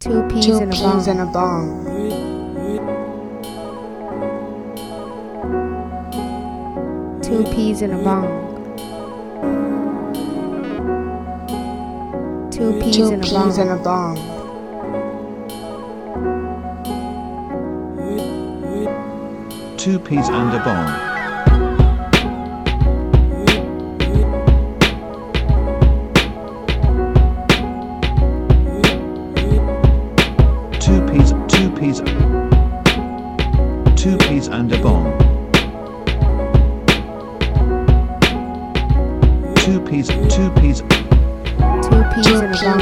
Two peas, Two in, a peas bong. in a bong. Two peas in a bong. Two peas Two in a peas in bong. a bong. Two peas and a bong.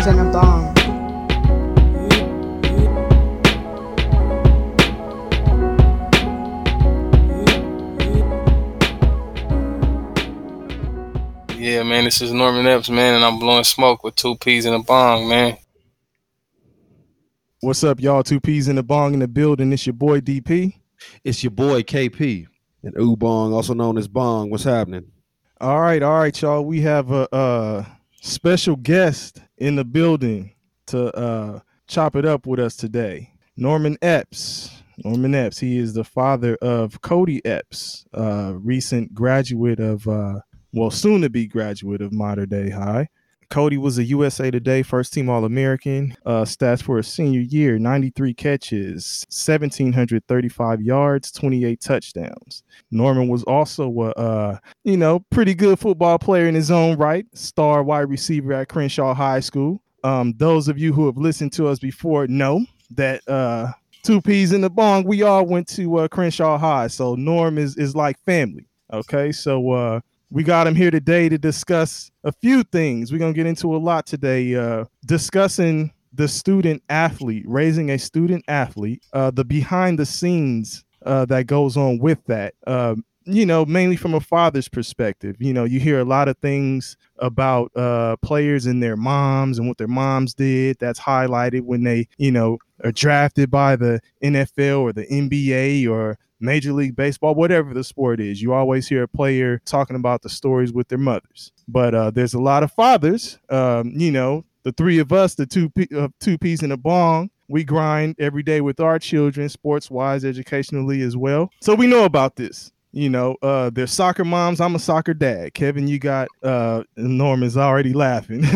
Two a peas bong. in a bong. Yeah, man, this is Norman Epps, man, and I'm blowing smoke with two peas in a bong, man. What's up, y'all? Two peas in the bong in the building. It's your boy DP. It's your boy KP and Ubong, also known as Bong. What's happening? All right, all right, y'all. We have a, uh special guest in the building to uh, chop it up with us today. Norman Epps. Norman Epps. He is the father of Cody Epps, uh, recent graduate of, uh, well, soon to be graduate of Mater Dei High. Cody was a USA Today first team All American. Uh, stats for a senior year 93 catches, 1,735 yards, 28 touchdowns. Norman was also a, uh, you know, pretty good football player in his own right, star wide receiver at Crenshaw High School. Um, those of you who have listened to us before know that uh, two peas in the bong, we all went to uh, Crenshaw High. So Norm is, is like family. Okay. So uh, we got him here today to discuss a few things. We're going to get into a lot today, uh, discussing the student athlete, raising a student athlete, uh, the behind the scenes uh, that goes on with that. Um, you know, mainly from a father's perspective. You know, you hear a lot of things about uh, players and their moms and what their moms did. That's highlighted when they, you know, are drafted by the NFL or the NBA or Major League Baseball, whatever the sport is. You always hear a player talking about the stories with their mothers. But uh, there's a lot of fathers, um, you know, the three of us, the two pe- uh, two peas in a bong. We grind every day with our children, sports wise, educationally as well. So we know about this. You know, uh, they're soccer moms. I'm a soccer dad. Kevin, you got uh Norman's already laughing.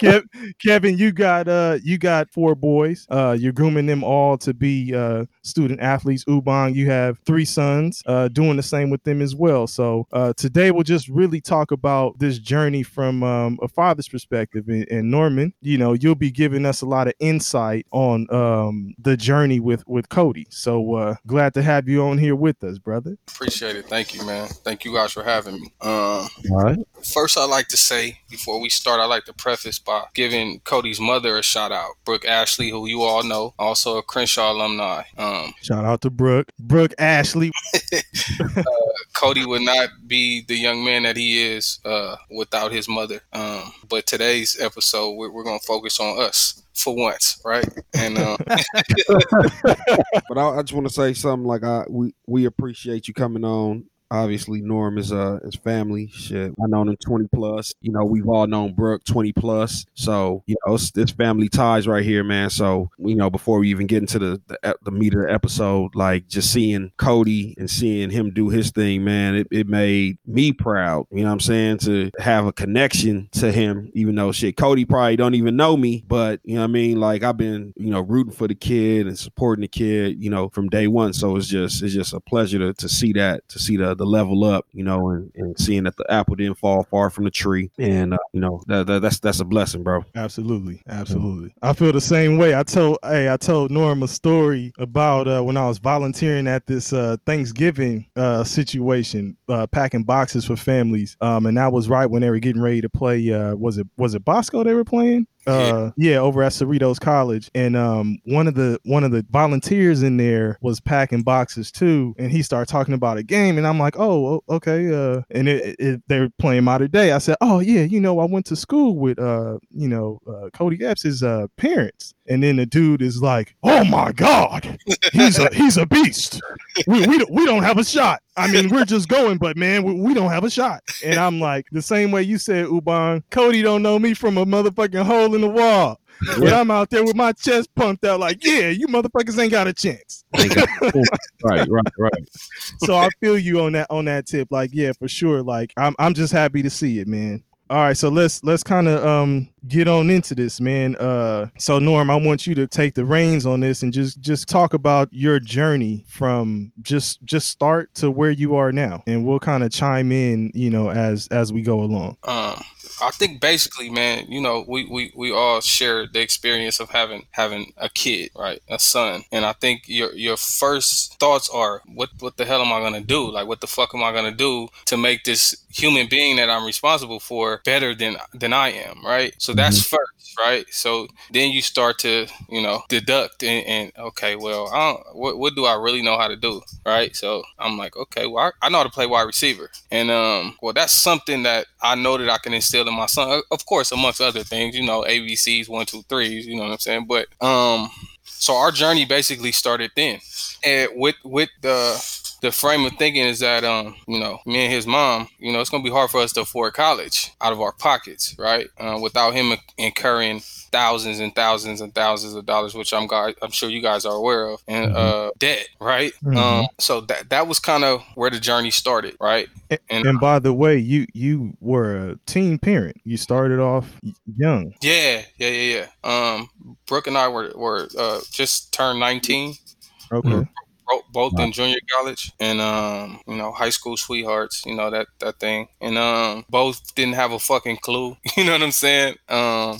Kev, Kevin, you got uh you got four boys. Uh you're grooming them all to be uh student athletes. Ubong, you have three sons, uh doing the same with them as well. So uh today we'll just really talk about this journey from um, a father's perspective. And, and Norman, you know, you'll be giving us a lot of insight on um the journey with with Cody. So uh glad to have you on here with us, brother. Appreciate it. Thank you, man. Thank you guys for having me. Um, All right. first, I'd like to say before we start, I'd like to preface by giving Cody's mother a shout out, Brooke Ashley, who you all know, also a Crenshaw alumni. Um, Shout out to Brooke. Brooke Ashley. Cody would not be the young man that he is uh, without his mother. Um, but today's episode, we're, we're going to focus on us for once, right? And uh, But I, I just want to say something like I we we appreciate you coming on. Obviously, Norm is uh his family. Shit, I known him twenty plus. You know, we've all known Brooke twenty plus. So you know, it's, it's family ties right here, man. So you know, before we even get into the the, the the episode, like just seeing Cody and seeing him do his thing, man, it, it made me proud. You know what I'm saying? To have a connection to him, even though shit, Cody probably don't even know me, but you know what I mean. Like I've been, you know, rooting for the kid and supporting the kid, you know, from day one. So it's just it's just a pleasure to, to see that, to see the the level up, you know, and, and seeing that the apple didn't fall far from the tree, and uh, you know that, that that's that's a blessing, bro. Absolutely, absolutely. I feel the same way. I told, hey, I told Norm a story about uh, when I was volunteering at this uh, Thanksgiving uh, situation, uh, packing boxes for families, um, and that was right when they were getting ready to play. Uh, was it was it Bosco they were playing? Uh, yeah, over at Cerritos College, and um, one of the one of the volunteers in there was packing boxes too, and he started talking about a game, and I'm like, oh, okay, uh, and it, it, they were playing Mater Dei. I said, oh yeah, you know, I went to school with uh, you know, uh, Cody Epps' uh parents, and then the dude is like, oh my god, he's a he's a beast. We we we don't have a shot. I mean, we're just going, but man, we, we don't have a shot. And I'm like, the same way you said, Ubong, Cody don't know me from a motherfucking hole in the wall. but I'm out there with my chest pumped out, like, yeah, you motherfuckers ain't got a chance. Right, right, right. so I feel you on that on that tip. Like, yeah, for sure. Like, I'm I'm just happy to see it, man. All right, so let's let's kind of um get on into this, man. Uh, so Norm, I want you to take the reins on this and just just talk about your journey from just just start to where you are now, and we'll kind of chime in, you know, as as we go along. Um, I think basically, man, you know, we, we, we all share the experience of having having a kid, right, a son, and I think your your first thoughts are, what what the hell am I gonna do? Like, what the fuck am I gonna do to make this human being that I'm responsible for better than than I am, right? So that's first, right? So then you start to, you know, deduct and, and okay, well, I don't, what what do I really know how to do, right? So I'm like, okay, well, I, I know how to play wide receiver, and um, well, that's something that I know that I can instill in my son. Of course, amongst other things, you know, ABCs, one, two, threes, you know what I'm saying. But um, so our journey basically started then, and with with the the frame of thinking is that um you know me and his mom you know it's gonna be hard for us to afford college out of our pockets right uh, without him incurring thousands and thousands and thousands of dollars which i'm guys i'm sure you guys are aware of and uh debt right Mhm. um so that that was kind of where the journey started right And, And- and by the way, you you were a teen parent. You started off young. yeah yeah yeah yeah um brooke and i were were uh just turned 19 Okay. Bo- both in junior college and um you know high school sweethearts you know that that thing and um both didn't have a fucking clue you know what i'm saying um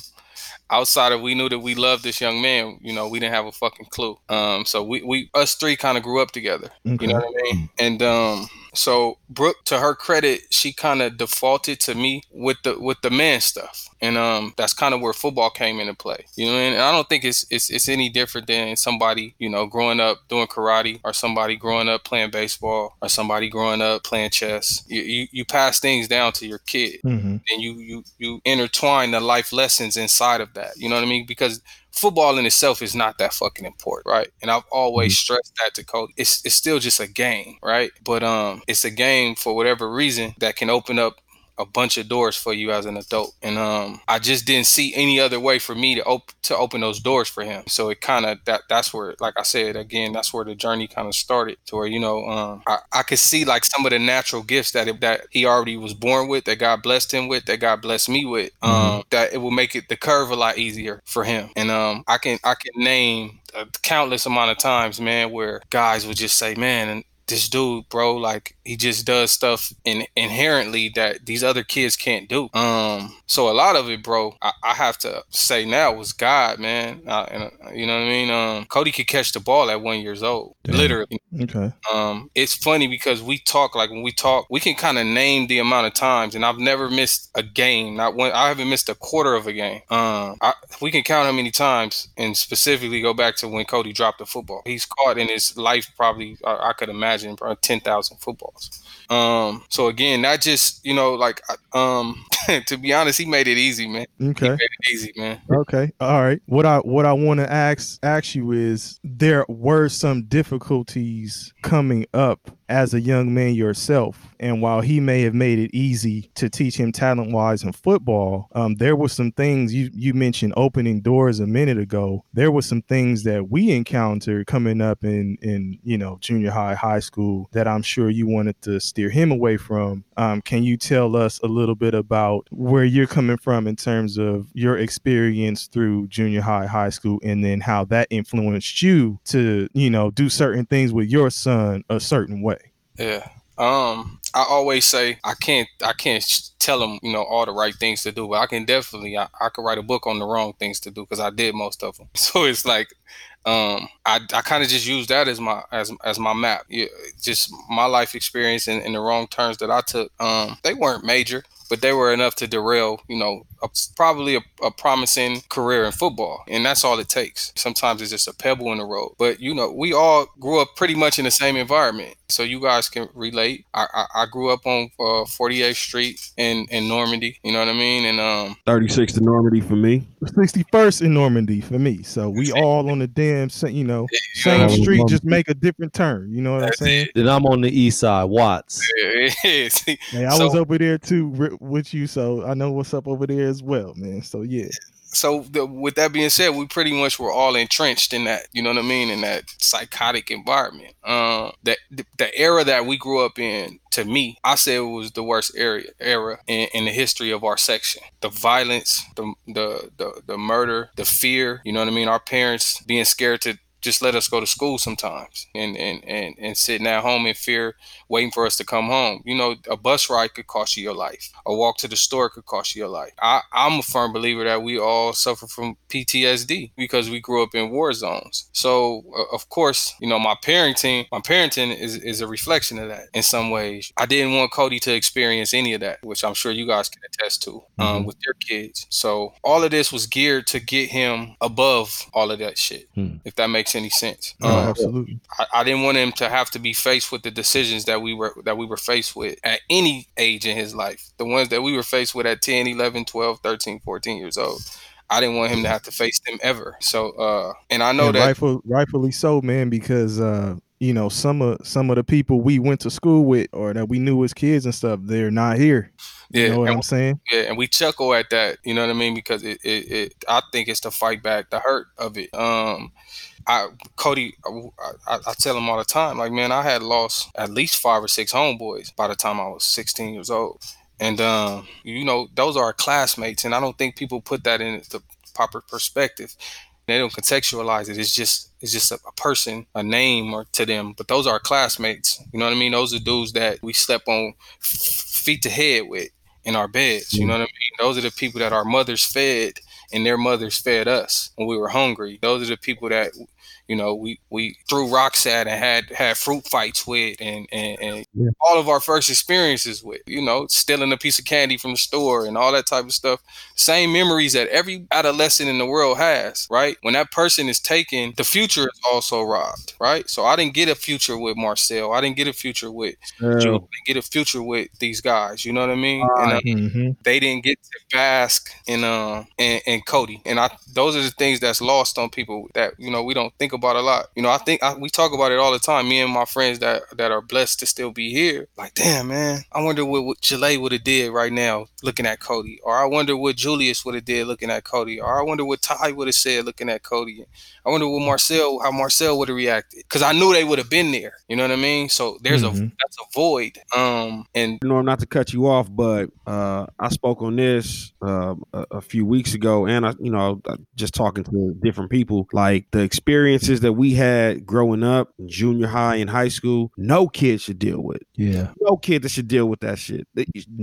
outside of we knew that we loved this young man you know we didn't have a fucking clue um so we we us three kind of grew up together Okay. you know what I mean? And um, so Brooke, to her credit, she kind of defaulted to me with the with the man stuff, and um, that's kind of where football came into play. You know, and I don't think it's it's it's any different than somebody you know growing up doing karate, or somebody growing up playing baseball, or somebody growing up playing chess. You you, you pass things down to your kid hmm and you you you intertwine the life lessons inside of that. You know what I mean? Because football in itself is not that fucking important, right? And I've always stressed that to Cody. It's it's still just a game, right? But um, it's a game for whatever reason that can open up a bunch of doors for you as an adult. And um, I just didn't see any other way for me to op- to open those doors for him. So it kind of that that's where, like I said again, that's where the journey kind of started. To where you know, um, I, I could see like some of the natural gifts that it, that he already was born with, that God blessed him with, that God blessed me with. Um, that it will make it the curve a lot easier for him. And um, I can I can name a countless amount of times, man, where guys would just say, man, and this dude, bro, like he just does stuff in, inherently that these other kids can't do. Um, so a lot of it, bro, I, I have to say now was God, man. Uh, and, uh, you know what I mean? Um, Cody could catch the ball at one years old, Damn. literally. Okay. Um, it's funny because we talk like when we talk, we can kind of name the amount of times, and I've never missed a game. Not one. I haven't missed a quarter of a game. Um, I, we can count how many times, and specifically go back to when Cody dropped the football. He's caught in his life probably I, I could imagine probably ten thousand footballs. Um, so again, that just you know like um, to be honest, he made it easy, man. He Okay. made it easy, man. Okay. All right. What I what I want to ask ask you is there were some difficulties coming up as a young man yourself, and while he may have made it easy to teach him talent wise in football, um, there were some things you you mentioned opening doors a minute ago. There were some things that we encountered coming up in in you know junior high, high school that I'm sure you wanted to steer him away from. Um, can you tell us a little bit about where you're coming from in terms of your experience through junior high, high school, and then how that influenced you to, you know, do certain things with your son a certain way? Yeah. Um, I always say I can't I can't tell them you know all the right things to do, but I can definitely I, I could write a book on the wrong things to do because I did most of them. So it's like um I, I kind of just use that as my as as my map. Yeah, just my life experience and, and the wrong turns that I took. Um, they weren't major, but they were enough to derail you know a, probably a, a promising career in football, and that's all it takes. Sometimes it's just a pebble in the road. But you know we all grew up pretty much in the same environment so you guys can relate. I I, I grew up on uh, 48th Street in in Normandie. You know what I mean? And um, 36 to Normandie for me. 61st in Normandie for me. So we all on the damn, sa- you know, same street, just make a different turn. You know what I'm saying? Then I'm on the east side, Watts. Yeah, see, Hey, I was over there too with you, so I know what's up over there as well, man. So yeah, so the, with that being said, we pretty much were all entrenched in that. You know what I mean? In that psychotic environment. Um, that the, the era that we grew up in, to me, I said it was the worst era era in, in the history of our section. The violence, the, the the the murder, the fear. You know what I mean? Our parents being scared to just let us go to school sometimes and, and, and, and sitting at home in fear, waiting for us to come home. You know, a bus ride could cost you your life. A walk to the store could cost you your life. I, I'm a firm believer that we all suffer from PTSD because we grew up in war zones. So, uh, of course, you know, my parenting, my parenting is, is a reflection of that in some ways. I didn't want Cody to experience any of that, which I'm sure you guys can attest to um, with your kids. So all of this was geared to get him above all of that shit, Hmm. if that makes any sense. No, Um, absolutely. I, I didn't want him to have to be faced with the decisions that we were that we were faced with at any age in his life. The ones that we were faced with at 10, 11, 12, 13, 14 years old. I didn't want him to have to face them ever. So uh and I know And that rightful, rightfully so, man, because uh, you know, some of some of the people we went to school with or that we knew as kids and stuff, they're not here. yeah, You know what and I'm saying? Yeah, and we chuckle at that, you know what I mean? Because it, it, it I think it's to fight back the hurt of it. Um, I Cody, I, I, I tell him all the time, like, man, I had lost at least five or six homeboys by the time I was 16 years old, and um, you know, those are classmates, and I don't think people put that in the proper perspective. They don't contextualize it. It's just it's just a, a person, a name, or to them. But those are classmates. You know what I mean? Those are dudes that we slept on feet to head with in our beds. You know what I mean? Those are the people that our mothers fed and their mothers fed us when we were hungry. Those are the people that you know we we threw rocks at and had had fruit fights with and and, and Yeah. all of our first experiences with you know stealing a piece of candy from the store and all that type of stuff. Same memories that every adolescent in the world has right? When that person is taken the future is also robbed right? So i didn't get a future with marcel. I didn't get a future with Jude. I didn't get a future with these guys you know what i mean? And uh, hmm they didn't get to bask in um in, in Cody. And I those are the things that's lost on people that you know we don't think about a lot. You know, I think I, we talk about it all the time. Me and my friends that that are blessed to still be here. Like, damn man, I wonder what, what Jalea would have did right now looking at Cody, or I wonder what Julius would have did looking at Cody, or I wonder what Ty would have said looking at Cody. I wonder what Marcel how Marcel would have reacted because I knew they would have been there. You know what I mean? So there's a Mhm. that's a void. Um, and Norm, not to cut you off, but uh, I spoke on this uh, a, a few weeks ago, and I, you know, just talking to different people, like the experiences that we had growing up, junior high and high school. No kid should deal with. Yeah. No kid that should deal with that shit.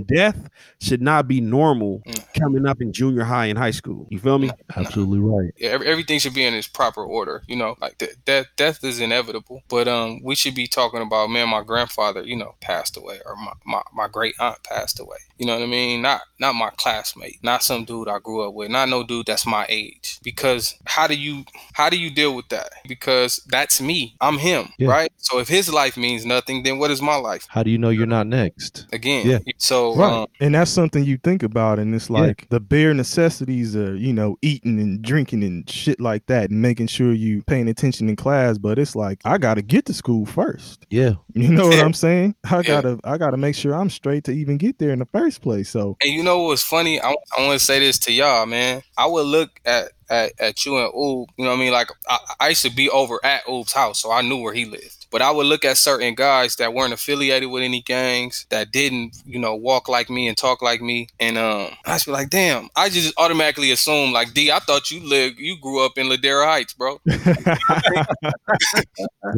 Death should not be normal Mm. coming up in junior high and high school. You feel me? Absolutely right. yeah, everything should be in its proper order. You know, like de- death, death is inevitable, but um, we should be talking about man, my grandfather, you know, passed away, or my, my, my great aunt passed away. You know what I mean? Not not my classmate, not some dude I grew up with, not no dude that's my age. Because how do you how do you deal with that? Because that's me, I'm him, Yeah. right? So if his life means nothing, then what is my life? How do you know you're not next? Again, Yeah. So Right. um, and that's something you think about, and it's Yeah. like the bare necessities of, you know, eating and drinking and shit like that, and making sure you paying attention in class. But it's like I gotta get to school first. Yeah. You know what I'm saying? I gotta I gotta make sure I'm straight to even get there in the first place. So And you know what's funny? I, I want to say this to y'all, man. I would look at at, at you and Oob, you know what I mean? Like, I, I used to be over at Oob's house, so I knew where he lived. But I would look at certain guys that weren't affiliated with any gangs, that didn't, you know, walk like me and talk like me. And um, I just be like, damn, I just automatically assume, like, D, I thought you lived, you grew up in Ladera Heights, bro.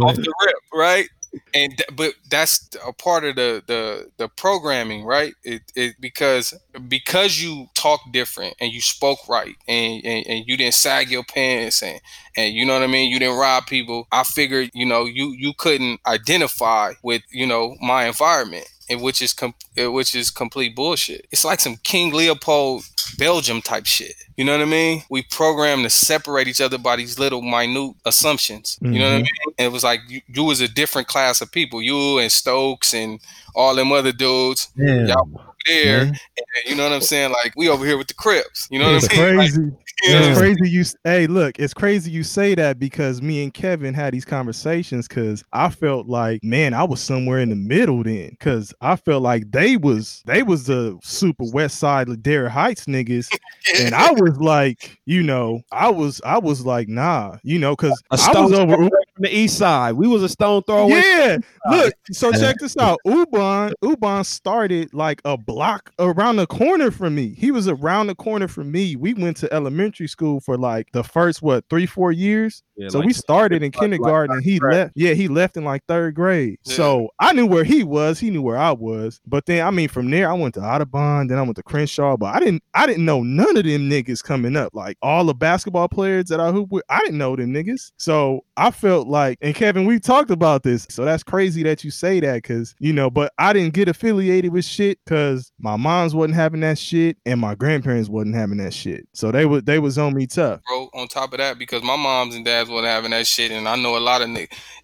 off the rip, right? And but that's a part of the the the programming, right? It, it because because you talk different and you spoke right and, and and you didn't sag your pants and and you know what I mean. You didn't rob people. I figured you know you you couldn't identify with you know my environment. And which is com- uh, which is complete bullshit. It's like some King Leopold Belgium type shit. You know what I mean? We programmed to separate each other by these little minute assumptions. You know what I Mhm. mean? And it was like you, you was a different class of people. You and Stokes and all them other dudes. Damn. Y'all- there, Man. and you know what I'm saying? Like we over here with the Crips. You know what It's I'm saying? Like, crazy. you know It's crazy you hey look, it's crazy you say that because me and Kevin had these conversations cuz I felt like man, I was somewhere in the middle then cuz I felt like they was they was the super west side Ladera Heights niggas and I was like, you know, I was I was like nah, you know cuz I was over throw away from the east side. We was a stone throw away. yeah, look. So check this out. Ubong, Ubong started like a block around the corner from me. He was around the corner from me. We went to elementary school for like the first what three, four years. Yeah, so like- we started in like- kindergarten, and he third grade. left. Yeah, he left in like third grade. Yeah. So I knew where he was. He knew where I was. But then, I mean, from there, I went to Audubon. Then I went to Crenshaw. But I didn't, I didn't know none of them niggas coming up. Like all the basketball players that I hoop with, I didn't know them niggas. So I felt like, and Kevin, we talked about this. So that's crazy that you say that, because you know. But I didn't get affiliated with shit because my mom's wasn't having that shit, and my grandparents wasn't having that shit. So they was they was on me tough. bro. On top of that, because my moms and dads wasn't having that shit, and I know a lot of.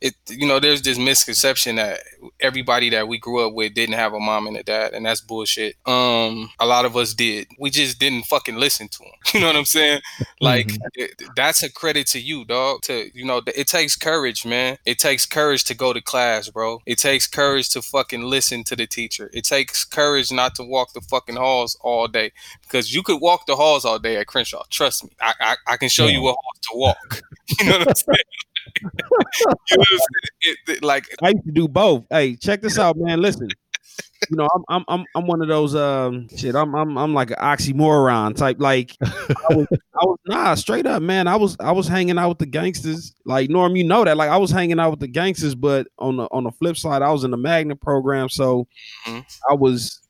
It, you know, there's this misconception that everybody that we grew up with didn't have a mom and a dad, and that's bullshit. Um, a lot of us did. We just didn't fucking listen to them. You know what I'm saying? Like it- that's a credit to you, dog. To you know, it takes courage, man. It takes courage to go to class, bro. It takes courage to fucking listen to the teacher. It takes courage not to walk the fucking halls all day because you could walk the halls all day at Crenshaw. Trust me, I I, I can show you a hall to walk. You know what I'm saying? you know what I'm saying? It- it- like I used to do both. Hey, check this out, man. Listen, you know, I'm I'm I'm I'm one of those um shit. I'm I'm I'm like an oxymoron type. Like I was I was nah straight up, man. I was I was hanging out with the gangsters. Like Norm, you know that. Like I was hanging out with the gangsters, but on the on the flip side, I was in the magnet program, so Mhm. I was.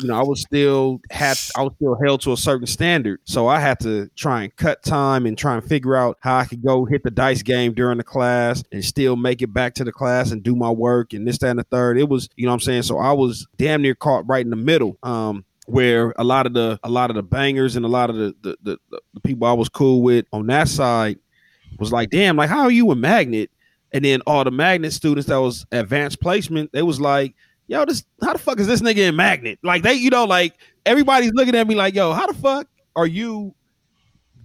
You know, I was still had I was still held to a certain standard, so I had to try and cut time and try and figure out how I could go hit the dice game during the class and still make it back to the class and do my work and this, that, and the third. It was, you know what I'm saying? So I was damn near caught right in the middle. Um, where a lot of the a lot of the bangers and a lot of the the, the, the people I was cool with on that side was like, damn, like how are you a magnet? And then all the magnet students that was advanced placement, they was like, yo, this how the fuck is this nigga in magnet? Like they, you know, like everybody's looking at me like, yo, how the fuck are you?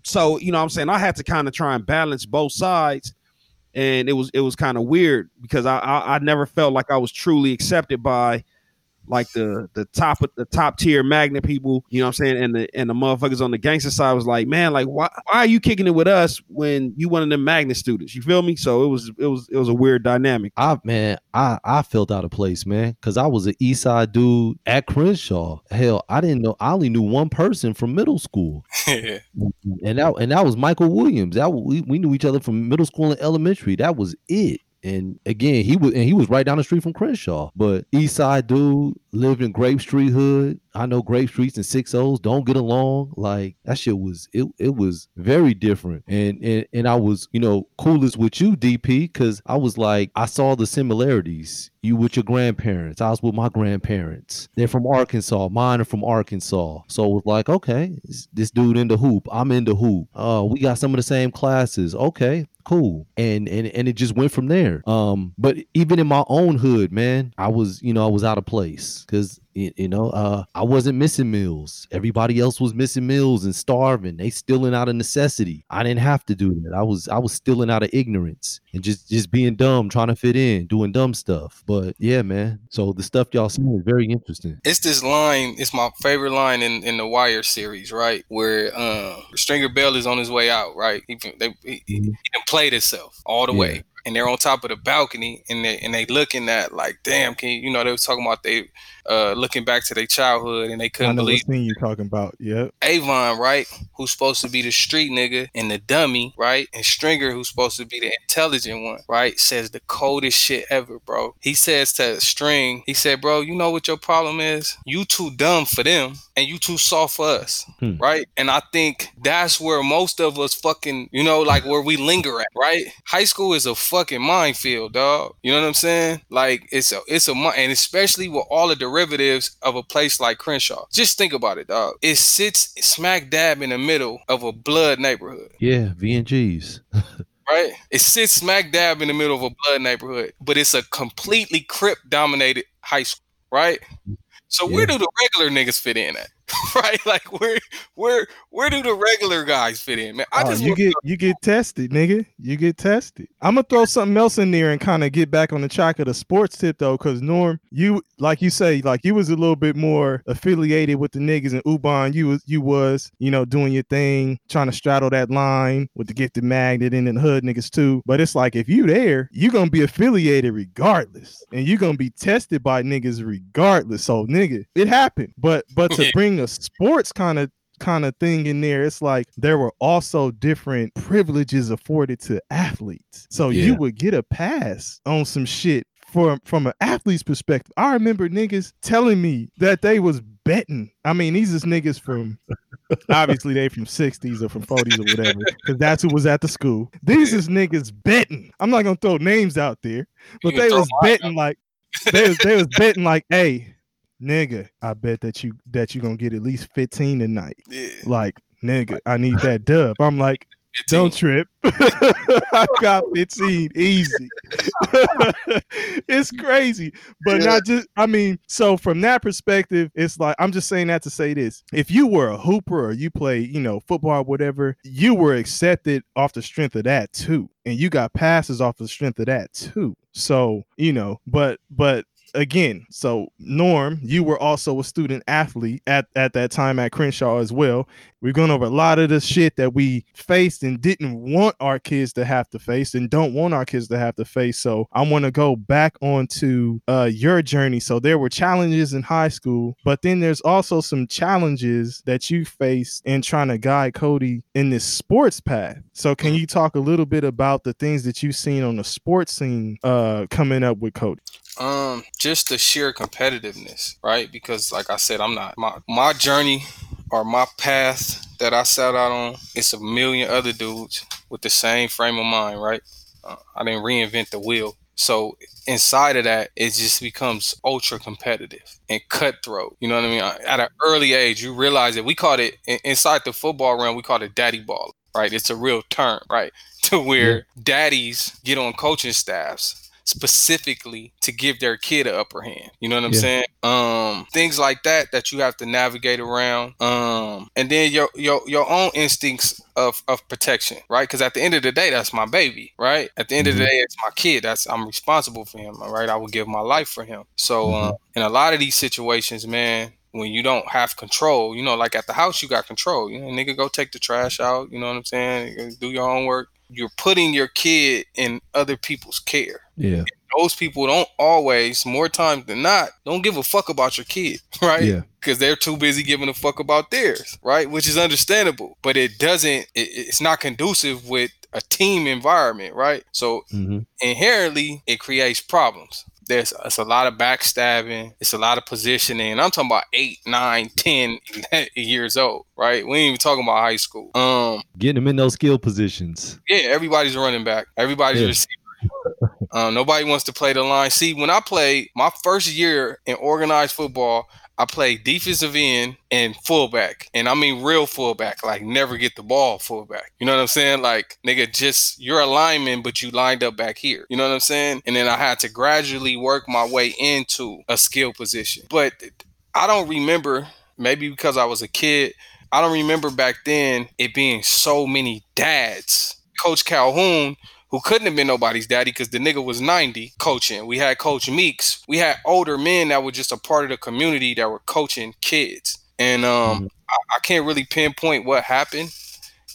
So, you know what I'm saying? I had to kind of try and balance both sides. And it was it was kind of weird because I, I I never felt like I was truly accepted by like the the top of the top tier magnet people, you know what I'm saying? And the and the motherfuckers on the gangster side was like, man, like why why are you kicking it with us when you one of them magnet students? You feel me? So it was it was it was a weird dynamic. I man, I I felt out of place, man, because I was an East Side dude at Crenshaw. Hell, I didn't know. I only knew one person from middle school, and that and that was Michael Williams. That we, we knew each other from middle school and elementary. That was it. And again, he was and he was right down the street from Crenshaw. But East Side dude lived in Grape Street hood. I know Grape Streets and Six O's don't get along. Like that shit was it. It was very different. And and and I was you know coolest with you, DP, because I was like I saw the similarities. You with your grandparents. I was with my grandparents. They're from Arkansas. Mine are from Arkansas. So it was like, okay, this, dude in the hoop. I'm in the hoop. Uh, we got some of the same classes. Okay, cool. And and and it just went from there. Um, but even in my own hood, man, I was, you know, I was out of place because you, you know, uh, I wasn't missing meals. Everybody else was missing meals and starving. They stealing out of necessity. I didn't have to do that. I was I was stealing out of ignorance and just just being dumb, trying to fit in, doing dumb stuff. But yeah, man. So the stuff y'all saying is very interesting. it's this line. It's my favorite line in, in the Wire series, right? Where um, Stringer Bell is on his way out, right? He they, he, he, he played himself all the Yeah. way, and they're on top of the balcony, and they and they looking at like, damn, can you, you know they was talking about they uh looking back to their childhood, and they couldn't believe scene you talking about. Yep. Avon, right? Who's supposed to be the street nigga and the dummy, right? And Stringer, who's supposed to be the intelligent one, right? Says the coldest shit ever, bro. He says to String, he said, bro, you know what your problem is? You too dumb for them and you too soft for us, Hmm. right? And I think that's where most of us fucking, you know, like where we linger at, right? High school is a fucking minefield, dog. You know what I'm saying? Like it's a, it's a, and especially with all the derivatives of a place like Crenshaw. Just think about it, dog. It sits smack dab in the middle of a blood neighborhood Yeah, V and G's. right? It sits smack dab in the middle of a blood neighborhood, but it's a completely Crip dominated high school, right? So where do the regular niggas fit in at? right? Like where where where do the regular guys fit in, man? I Oh, just you get you get tested, nigga. You get tested. I'm gonna throw something else in there and kind of get back on the track of the sports tip though, because Norm, you like you say, like you was a little bit more affiliated with the niggas in Ubong. You was you was, you know, doing your thing, trying to straddle that line with the gifted magnet and then the hood niggas too. But it's like if you there, you gonna be affiliated regardless, and you gonna be tested by niggas regardless. So nigga, it happened. But but to Yeah. Bring a sports kind of kind of thing in there. It's like there were also different privileges afforded to athletes. So you would get a pass on some shit from from an athlete's perspective. I remember niggas telling me that they was betting. I mean, these is niggas from obviously they from 60s or from 40s or whatever, because that's who was at the school. These is niggas betting. I'm not gonna throw names out there, but they was mine betting like they was they was betting like, hey, nigga, I bet that you that you gonna get at least 15 tonight. Yeah, Like, nigga, I need that dub. I'm like, 15. don't trip. I got 15 easy. it's crazy. But not just I mean, so from that perspective, it's like I'm just saying that to say this. If you were a hooper or you play, you know, football or whatever, you were accepted off the strength of that too. And you got passes off the strength of that too. So, you know, but but again, so Norm, you were also a student athlete at, at that time at Crenshaw as well. We're going over a lot of the shit that we faced and didn't want our kids to have to face and don't want our kids to have to face. So I want to go back onto uh, your journey. So there were challenges in high school, but then there's also some challenges that you faced in trying to guide Cody in this sports path. So can you talk a little bit about the things that you've seen on the sports scene uh, coming up with Cody? Um, just the sheer competitiveness, right? Because like I said, I'm not my my journey or my path that I set out on. It's a million other dudes with the same frame of mind, right? Uh, I didn't reinvent the wheel. So inside of that, it just becomes ultra competitive and cutthroat. You know what I mean? At an early age, you realize that we called it inside the football realm. We called it daddy ball, right? It's a real term, right? To where daddies get on coaching staffs specifically to give their kid an upper hand. You know what I'm Yeah. saying? Um, things like that that you have to navigate around. Um, and then your your your own instincts of of protection, right? Because at the end of the day, that's my baby, right? At the end of the Mhm. day, it's my kid. That's I'm responsible for him, all right? I would give my life for him. So Mhm. um, in a lot of these situations, man. When you don't have control, you know, like at the house, you got control. You know, nigga, go take the trash out. You know what I'm saying? Do your homework. You're putting your kid in other people's care Yeah. those people don't always, more times than not, don't give a fuck about your kid, right? Yeah. Because they're too busy giving a fuck about theirs, right? Which is understandable, but it doesn't. It, it's not conducive with a team environment, right? So hmm inherently, it creates problems. There's it's a lot of backstabbing. It's a lot of positioning. I'm talking about eight, nine, ten years old, right? We ain't even talking about high school. Um, Getting them in those skill positions. yeah, everybody's running back. Everybody's Yeah. receiver. Um, nobody wants to play the line. See, when I played my first year in organized football, I play defensive end and fullback. And I mean real fullback, like never get the ball fullback. You know what I'm saying? Like, nigga, just you're a lineman, but you lined up back here. You know what I'm saying? And then I had to gradually work my way into a skill position. But I don't remember, maybe because I was a kid, I don't remember back then it being so many dads. Coach Calhoun, who couldn't have been nobody's daddy because the nigga was 90 coaching. We had Coach Meeks. We had older men that were just a part of the community that were coaching kids. And um, Mhm. I, I can't really pinpoint what happened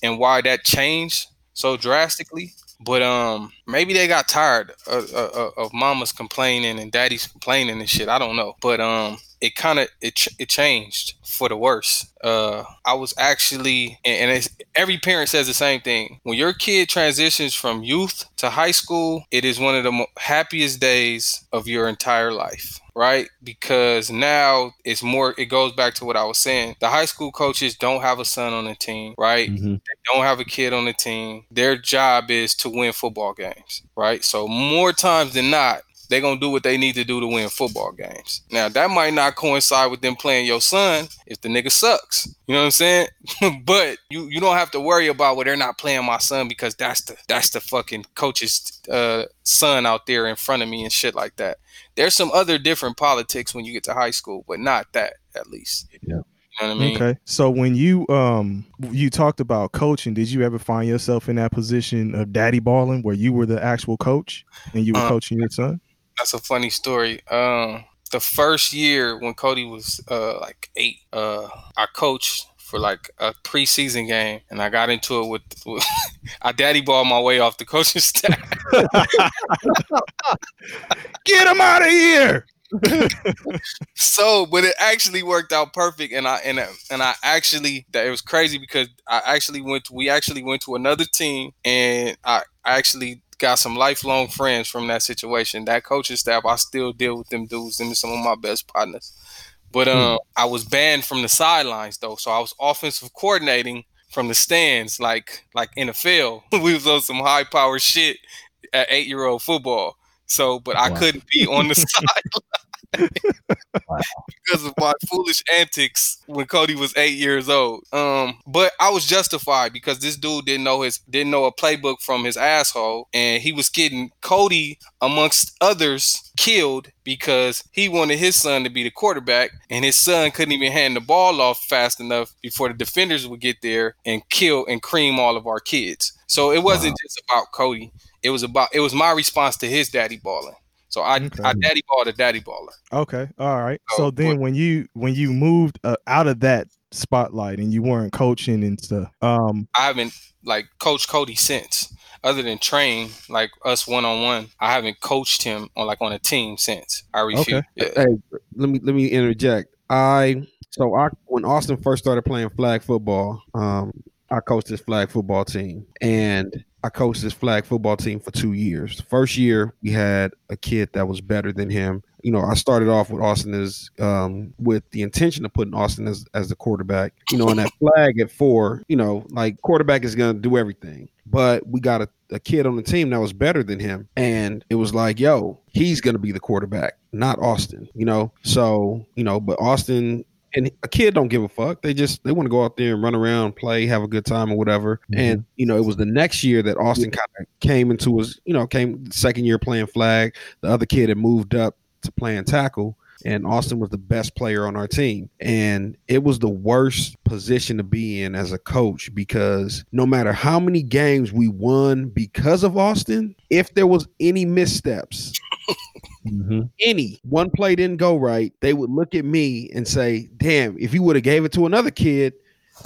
and why that changed so drastically. But um, maybe they got tired of, of, of mamas complaining and daddy's complaining and shit. I don't know. But um, it kind of it, ch- it changed for the worse. Uh, I was actually, and and it's, every parent says the same thing. When your kid transitions from youth to high school, it is one of the mo- happiest days of your entire life. Right? Because now it's more, it goes back to what I was saying. The high school coaches don't have a son on the team, right? hmm don't have a kid on the team. Their job is to win football games, right? So more times than not, they're gonna do what they need to do to win football games. Now that might not coincide with them playing your son if the nigga sucks. You know what I'm saying? but you you don't have to worry about well they're not playing my son because that's the that's the fucking coach's uh, son out there in front of me and shit like that. There's some other different politics when you get to high school, but not that at least. Yeah. You know what I mean? Okay. So when you um you talked about coaching, did you ever find yourself in that position of daddy balling where you were the actual coach and you were Uh, coaching your son? That's a funny story. Um, the first year when Cody was uh like eight, uh, I coached for like a preseason game, and I got into it with, with I daddy balled my way off the coaching staff. Get him out of here. so, but it actually worked out perfect, and I and I- and I actually that it was crazy because I actually went. To, we actually went to another team, and I, actually got some lifelong friends from that situation. That coaching staff, I still deal with them dudes. Them are some of my best partners. But um, I was banned from the sidelines though, so I was offensive coordinating from the stands, like like NFL. we was on some high power shit at eight year old football. So, but I couldn't be on the because of my foolish antics when Cody was eight years old. Um, but I was justified because this dude didn't know his didn't know a playbook from his asshole, and he was getting Cody amongst others killed because he wanted his son to be the quarterback, and his son couldn't even hand the ball off fast enough before the defenders would get there and kill and cream all of our kids. So it wasn't just about Cody. It was about it was my response to his daddy balling. So I Okay. I daddy balled a daddy baller. Okay. All right. Oh, So then what- when you when you moved uh, out of that spotlight and you weren't coaching and stuff, um I haven't like coached Cody since. Other than train like us one on one, I haven't coached him on like on a team since. I refuse. Yeah. Hey, let me let me interject. I so I when Austin first started playing flag football, um, I coached his flag football team, and I coached this flag football team for two years. First year, we had a kid that was better than him. You know, I started off with Austin as um, with the intention of putting Austin as, as the quarterback. You know, and that flag at four, you know, like quarterback is gonna do everything. But we got a, a kid on the team that was better than him, and it was like, yo, he's gonna be the quarterback, not Austin. You know, so you know, but Austin and a kid don't give a fuck. They just they want to go out there and run around, play, have a good time or whatever. Mm-hmm. And you know, it was the next year that Austin kind of came into his, you know, came second year playing flag. The other kid had moved up to playing tackle. And Austin was the best player on our team. And it was the worst position to be in as a coach because no matter how many games we won because of Austin, if there was any missteps, Mhm. any one play didn't go right, they would look at me and say, "Damn, if you would have gave it to another kid,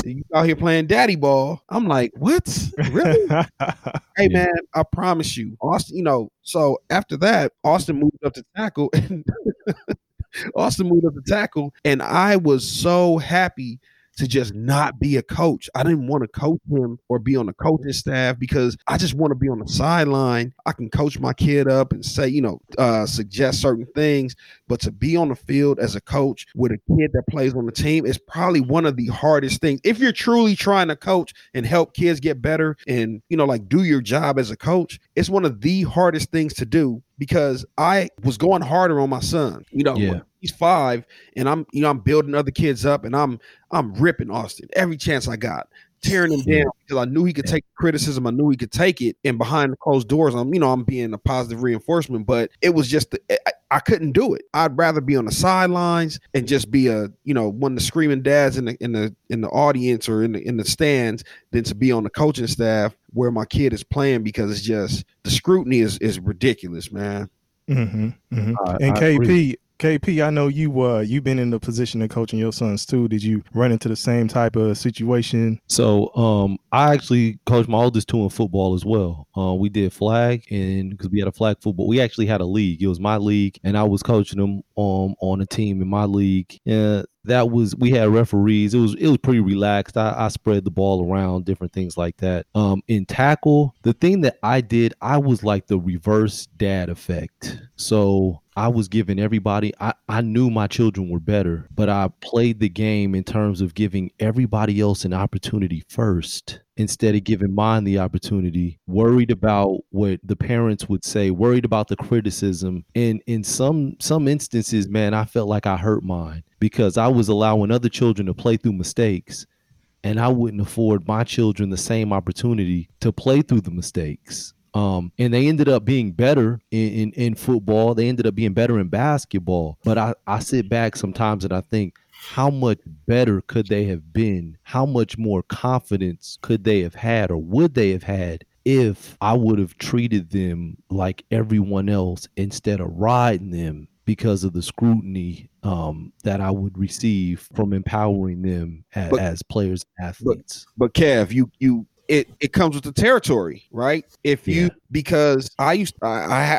you out here playing daddy ball." I'm like, "What? Really?" hey man, I promise you, Austin. You know, so after that, Austin moved up to tackle, and Austin moved up to tackle, and I was so happy to just not be a coach. I didn't want to coach him or be on the coaching staff because I just want to be on the sideline. I can coach my kid up and say, you know, uh, suggest certain things, but to be on the field as a coach with a kid that plays on the team is probably one of the hardest things. If you're truly trying to coach and help kids get better and, you know, like do your job as a coach, it's one of the hardest things to do because I was going harder on my son. You know, Yeah. He's five and I'm, you know, I'm building other kids up and I'm I'm ripping Austin every chance I got, tearing him down because I knew he could take criticism. I knew he could take it. And behind the closed doors, I'm, you know, I'm being a positive reinforcement, but it was just, the, I, I couldn't do it. I'd rather be on the sidelines and just be a, you know, one of the screaming dads in the, in the, in the audience or in the, in the stands than to be on the coaching staff where my kid is playing because it's just, the scrutiny is, is ridiculous, man. hmm hmm I- And I KP, agree. KP, I know you uh you've been in the position of coaching your sons too. Did you run into the same type of situation? So um I actually coached my oldest two in football as well. Uh, we did flag and because we had a flag football, we actually had a league. It was my league, and I was coaching them um on a team in my league. Yeah, that was we had referees. It was it was pretty relaxed. I, I spread the ball around, different things like that. Um, in tackle, the thing that I did, I was like the reverse dad effect. So I was giving everybody, I, I knew my children were better, but I played the game in terms of giving everybody else an opportunity first. Instead of giving mine the opportunity, worried about what the parents would say, worried about the criticism. And in some some instances, man, I felt like I hurt mine because I was allowing other children to play through mistakes and I wouldn't afford my children the same opportunity to play through the mistakes. Um, and they ended up being better in, in, in football. They ended up being better in basketball. But I, I sit back sometimes and I think, how much better could they have been? How much more confidence could they have had or would they have had if I would have treated them like everyone else instead of riding them because of the scrutiny um, that I would receive from empowering them as, But- as players and athletes. But Kev, you you it it comes with the territory, right? If you Yeah. because I used I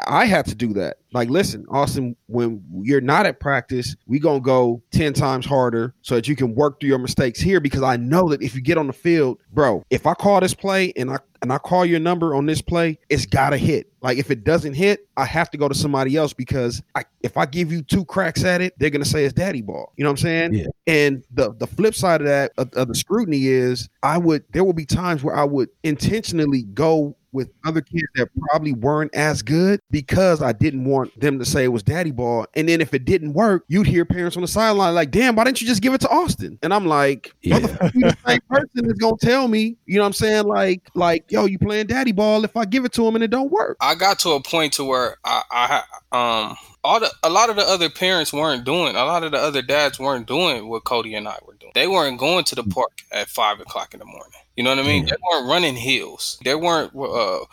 I, I had to do that. Like, listen, Austin, when you're not at practice, we gonna go ten times harder so that you can work through your mistakes here. Because I know that if you get on the field, bro, if I call this play and I and I call your number on this play, it's gotta hit. Like if it doesn't hit, I have to go to somebody else because I, if I give you two cracks at it, they're gonna say it's daddy ball. You know what I'm saying? Yeah. And the the flip side of that of, of the scrutiny is I would there will be times where I would intentionally go with other kids that probably weren't as good because I didn't want them to say it was daddy ball. And then if it didn't work, you'd hear parents on the sideline like, damn, why didn't you just give it to Austin? And I'm like, Yeah. motherfucker, you the same person that's gonna tell me, you know what I'm saying? Like, like, yo, you playing daddy ball if I give it to him and it don't work. I got to a point to where I, I um all the a lot of the other parents weren't doing a lot of the other dads weren't doing what Cody and I were doing. They weren't going to the park at five o'clock in the morning. You know what I mean? Yeah. They weren't running hills. They weren't uh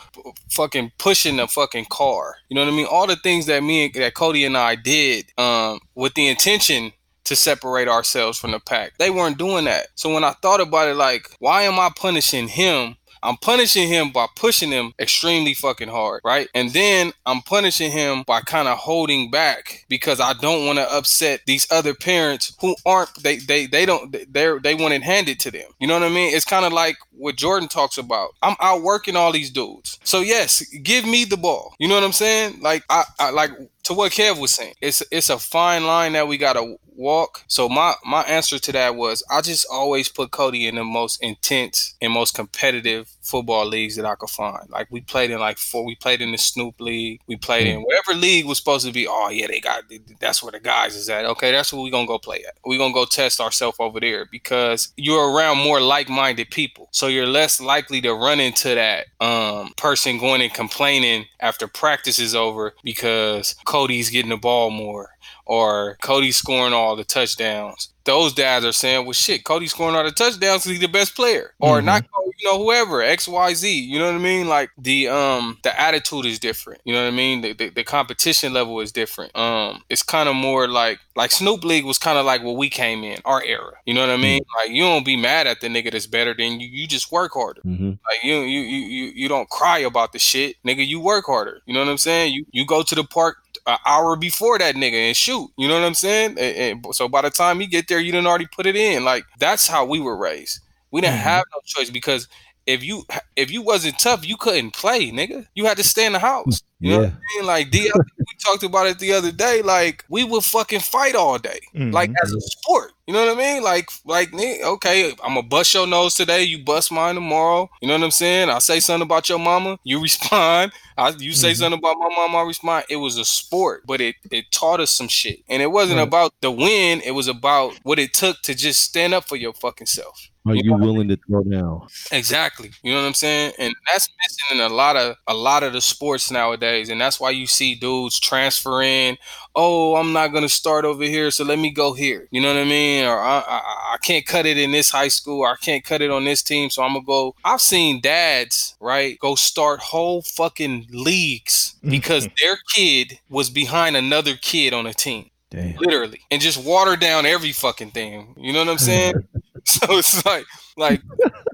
fucking pushing the fucking car. You know what I mean? All the things that me and that Cody and I did um with the intention to separate ourselves from the pack. They weren't doing that. So when I thought about it, like, why am I punishing him? I'm punishing him by pushing him extremely fucking hard, right? And then I'm punishing him by kind of holding back because I don't want to upset these other parents who aren't they they they don't they're they want it handed to them. You know what I mean? It's kind of like what Jordan talks about. I'm outworking all these dudes. So yes, give me the ball. You know what I'm saying? Like I, I like to what Kev was saying. It's it's a fine line that we gotta walk. So my my answer to that was I just always put Cody in the most intense and most competitive football leagues that I could find. Like we played in like four. We played in the Snoop League. We played in whatever league was supposed to be. Oh yeah, they got that's where the guys is at. Okay, that's where we gonna go play at. We gonna go test ourselves over there because you're around more like-minded people. So you're less likely to run into that um, person going and complaining after practice is over because Cody's getting the ball more or Cody scoring all the touchdowns. Those dads are saying, well, shit, Cody scoring all the touchdowns because he's the best player. Or not, Cody, you know, whoever, X, Y, Z. You know what I mean? Like the um the attitude is different. You know what I mean? The, the, the competition level is different. Um, it's kind of more like like Snoop League was kind of like what we came in, our era. You know what I mean? Like you don't be mad at the nigga that's better than you. You just work harder. Mm-hmm. Like you, you, you, you, you don't cry about the shit, nigga. You work harder. You know what I'm saying? You, you go to the park an hour before that nigga and shoot. You know what I'm saying? And, and so by the time you get there, you didn't already put it in. Like that's how we were raised. We didn't mm-hmm. have no choice because if you if you wasn't tough, you couldn't play, nigga. You had to stay in the house. You know what I mean? Like D, I we talked about it the other day. Like we would fucking fight all day, like mm-hmm. as a sport. You know what I mean? Like like okay, I'm gonna bust your nose today. You bust mine tomorrow. You know what I'm saying? I say something about your mama, you respond. I, you say mm-hmm. something about my mama, I respond. It was a sport, but it it taught us some shit, and it wasn't Right. about the win. It was about what it took to just stand up for your fucking self. Are you willing to throw down? Exactly. You know what I'm saying? And that's missing in a lot of a lot of the sports nowadays. And that's why you see dudes transferring. oh, I'm not gonna start over here, so let me go here. You know what I mean? Or I, I, I can't cut it in this high school, or I can't cut it on this team, so I'm gonna go. I've seen dads, right, go start whole fucking leagues mm-hmm. because their kid was behind another kid on a team Damn. literally, and just water down every fucking thing. You know what I'm saying? so it's like, like,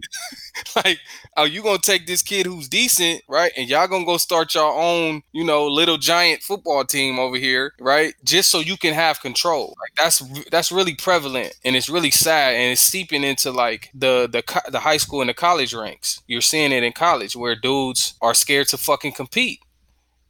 like, are you gonna take this kid who's decent, right? And y'all gonna go start your own, you know, little giant football team over here, right? Just so you can have control. Like that's that's really prevalent, and it's really sad, and it's seeping into like the the the high school and the college ranks. You're seeing it in college where dudes are scared to fucking compete.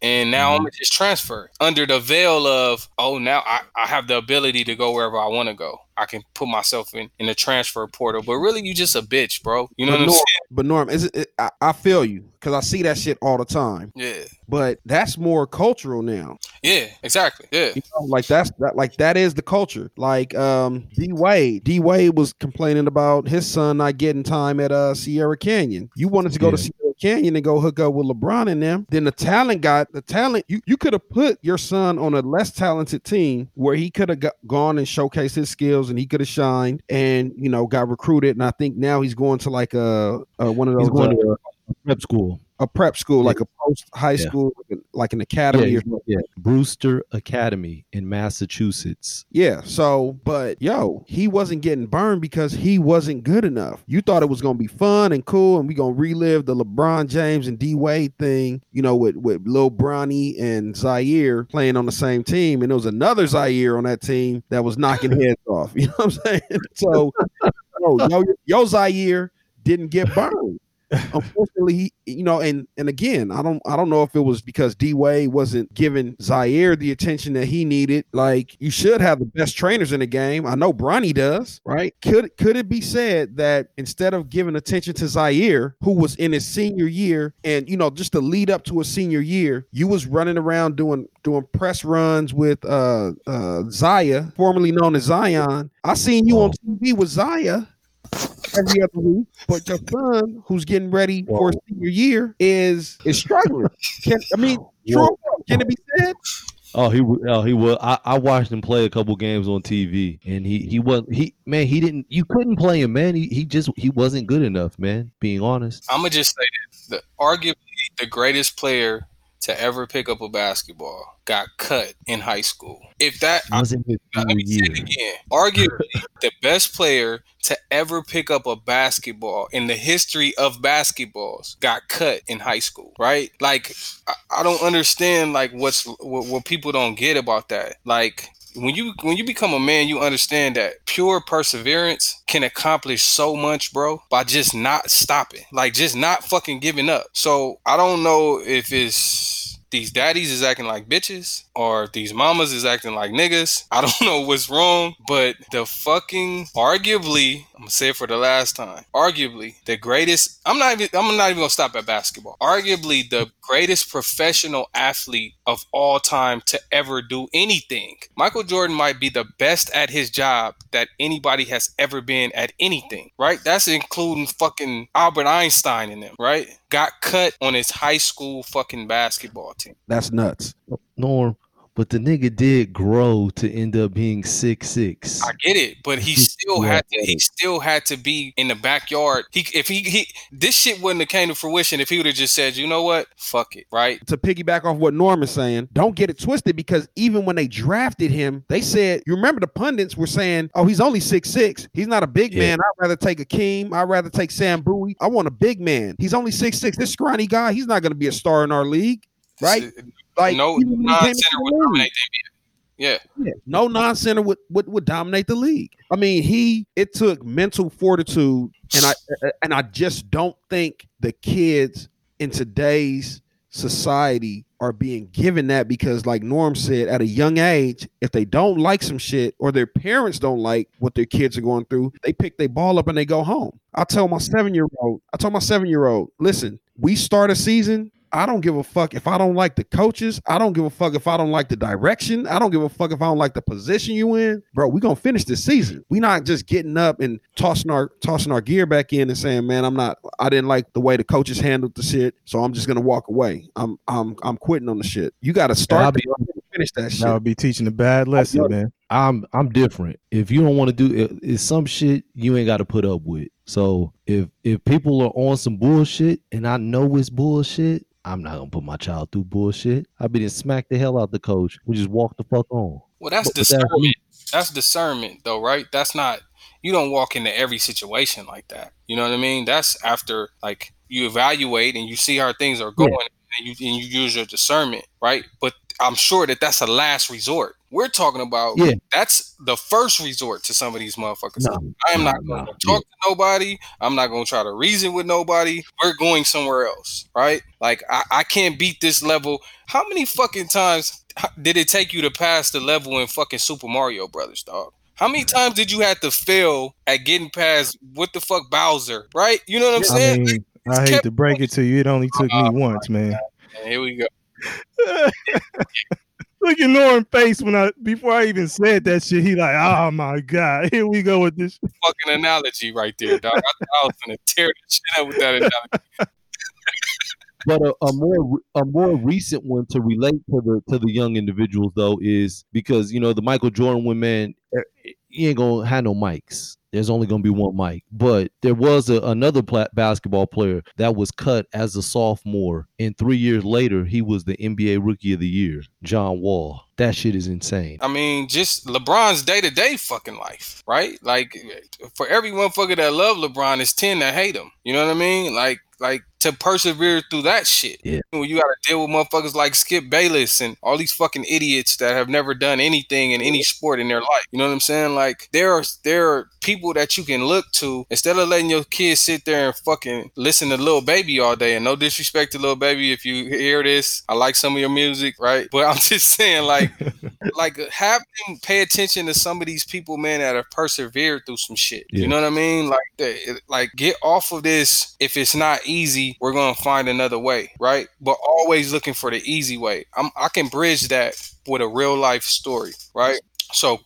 And now mm-hmm. I'm gonna just transfer under the veil of, oh, now I, I have the ability to go wherever I want to go. I can put myself in in the transfer portal. But really, you just a bitch, bro. You know But what I'm Norm, saying? but Norm, is it, it- I, I feel you because I see that shit all the time. Yeah, But that's more cultural now. yeah, exactly. Yeah, You know, like that's that like that is the culture. Like um D Wade. D Wade was complaining about his son not getting time at uh Sierra Canyon. You wanted to go to Sierra Canyon and go hook up with LeBron and them. Then the talent got the talent. You you could have put your son on a less talented team where he could have gone and showcased his skills and he could have shined and you know got recruited. And I think now he's going to like a, a one of those He's going uh, to a prep school. A prep school, like a post high Yeah. school, like an academy Yeah, yeah. Brewster Academy in Massachusetts. Yeah. So, but yo, he wasn't getting burned because he wasn't good enough. You thought it was gonna be fun and cool, and we gonna relive the LeBron James and D Wade thing, you know, with with Lil Bronny and Zaire playing on the same team, and there was another Zaire on that team that was knocking heads off. You know what I'm saying? So, yo, yo, yo Zaire didn't get burned. Unfortunately, you know, and and again, I don't I don't know if it was because D Wade wasn't giving Zaire the attention that he needed. Like you should have the best trainers in the game. I know Bronny does, right? Could could it be said that instead of giving attention to Zaire, who was in his senior year, and you know, just to lead up to a senior year, you was running around doing doing press runs with uh uh Zaya, formerly known as Zion. I seen you on TV with Zaya every other week, but your son, who's getting ready for senior year, is is struggling. Can, I mean, true, can it be said? Oh, he oh he was. I, I watched him play a couple games on TV, and he he was he man he didn't. You couldn't play him, man. He he just he wasn't good enough, man. Being honest. I'm gonna just say this: the arguably the greatest player to ever pick up a basketball got cut in high school. If that, I, wasn't his let me say it again. Arguably, the best player to ever pick up a basketball in the history of basketballs got cut in high school, right? Like, I, I don't understand like what's what, what people don't get about that. Like, when you when you become a man, you understand that pure perseverance can accomplish so much, bro, by just not stopping, like just not fucking giving up. So I don't know if it's these daddies is acting like bitches or these mamas is acting like niggas. I don't know what's wrong, but the fucking arguably, I'm gonna say it for the last time. Arguably, the greatest. I'm not even. I'm not even gonna stop at basketball. Arguably, the greatest professional athlete of all time to ever do anything. Michael Jordan might be the best at his job that anybody has ever been at anything. Right? That's including fucking Albert Einstein in them. Right? Got cut on his high school fucking basketball team. That's nuts. Norm, but the nigga did grow to end up being six six. I get it, but he still Yeah. had to. He still had to be in the backyard. He, if he, he, this shit wouldn't have came to fruition if he would have just said, you know what, fuck it, right? To piggyback off what Norm is saying, don't get it twisted because even when they drafted him, they said, you remember the pundits were saying, oh, he's only six six. He's not a big Yeah. man. I'd rather take Akeem. I'd rather take Sam Bowie. I want a big man. He's only six six. This scrawny guy, he's not going to be a star in our league. Right? Like no even when he came non-center would dominate. Yeah, Yeah, no non-center would, would would dominate the league. I mean, he it took mental fortitude, and I uh, uh, and I just don't think the kids in today's society are being given that because, like Norm said, at a young age, if they don't like some shit or their parents don't like what their kids are going through, they pick their ball up and they go home. I tell my seven-year-old, I tell my seven-year-old, listen, we start a season. I don't give a fuck if I don't like the coaches. I don't give a fuck if I don't like the direction. I don't give a fuck if I don't like the position you in. Bro, we gonna finish this season. We not just getting up and tossing our tossing our gear back in and saying, man, I'm not I didn't like the way the coaches handled the shit. So I'm just gonna walk away. I'm I'm I'm quitting on the shit. You gotta I'll start be- finish that shit. Would be teaching a bad lesson, man. I'm I'm different. If you don't want to do it, it's some shit you ain't got to put up with. So if if people are on some bullshit and I know it's bullshit, I'm not gonna put my child through bullshit. I be to smack the hell out of the coach. We just walk the fuck on. well, that's But that's discernment. That's discernment, though, right? That's not. You don't walk into every situation like that. You know what I mean? That's after like you evaluate and you see how things are going, and you and you use your discernment, right? But I'm sure that that's a last resort. We're talking about Yeah. that's the first resort to some of these motherfuckers. No, I am no, not going no, to talk to nobody. I'm not going to try to reason with nobody. We're going somewhere else, right? Like I, I can't beat this level. How many fucking times did it take you to pass the level in fucking Super Mario Brothers, dog? How many times did you have to fail at getting past what the fuck Bowser, right? You know what I'm I saying? mean, I hate to break it to you, it only took me once, man. And here we go. Look at Norm face when I before I even said that shit. He like, oh my god, here we go with this. Fucking analogy right there, dog. I, I was gonna tear the shit up with that analogy. But a, a more a more recent one to relate to the to the young individuals though is because you know the Michael Jordan one man, eh, he ain't gonna have no mics. There's only gonna be one mic. But there was a, another basketball player that was cut as a sophomore, and three years later he was the NBA Rookie of the Year, John Wall. That shit is insane. I mean, just LeBron's day to day fucking life, right? Like, for every motherfucker that love LeBron, it's ten that hate him. You know what I mean? Like, like to persevere through that shit. Yeah. When you got to deal with motherfuckers like Skip Bayless and all these fucking idiots that have never done anything in any sport in their life. You know what I'm saying? Like there are there are people that you can look to instead of letting your kids sit there and fucking listen to Lil Baby all day. And no disrespect to Lil Baby if you hear this, I like some of your music, right? But I'm just saying, like, like have them pay attention to some of these people, man, that have persevered through some shit. Yeah. You know what I mean? Like, like get off of this. If it's not easy, we're gonna find another way, right? But always looking for the easy way. I'm, I can bridge that with a real life story, right? So,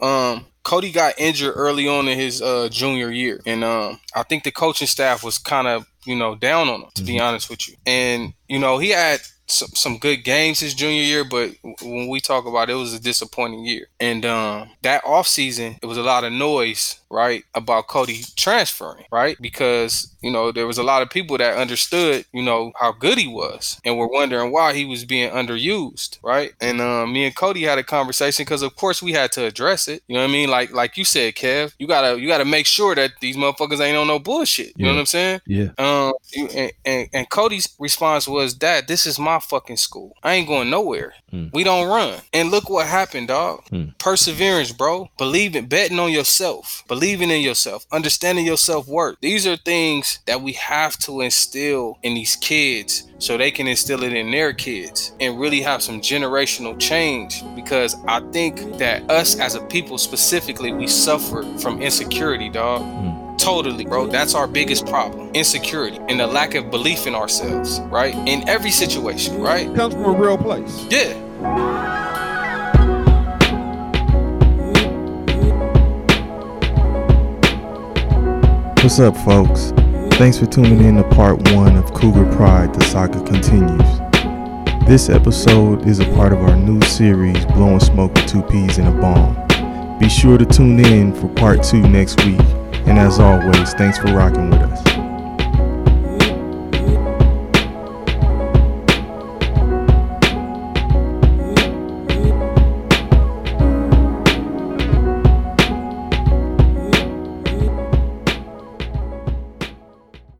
um, Cody got injured early on in his uh, junior year, and um, I think the coaching staff was kind of you know down on him, to be honest with you. And you know he had some, some good games his junior year, but when we talk about it, it was a disappointing year. And um, that offseason, it was a lot of noise, right, about Cody transferring, right? Because, you know, there was a lot of people that understood, you know, how good he was and were wondering why he was being underused, right? And um, me and Cody had a conversation because, of course, we had to address it. You know what I mean? Like, like you said, Kev, you gotta, you gotta make sure that these motherfuckers ain't on no bullshit. You know what I'm saying? Yeah. Um, and, and, and Cody's response was, "Dad, this is my fucking school. I ain't going nowhere. Hmm. We don't run." And look what happened, dog. Hmm. Perseverance, bro. Believing, betting on yourself, believing in yourself, understanding your self worth. These are things that we have to instill in these kids so they can instill it in their kids and really have some generational change. Because I think that us as a people specifically, we suffer from insecurity, dog. Totally, bro. That's our biggest problem. Insecurity and the lack of belief in ourselves, right? In every situation, right? comes from a real place. Yeah. What's up, folks? Thanks for tuning in to part one of Cougar Pride. The saga continues. This episode is a part of our new series, Blowing Smoke with Two Peas in a Bomb. Be sure to tune in for part two next week. And as always, thanks for rocking with us.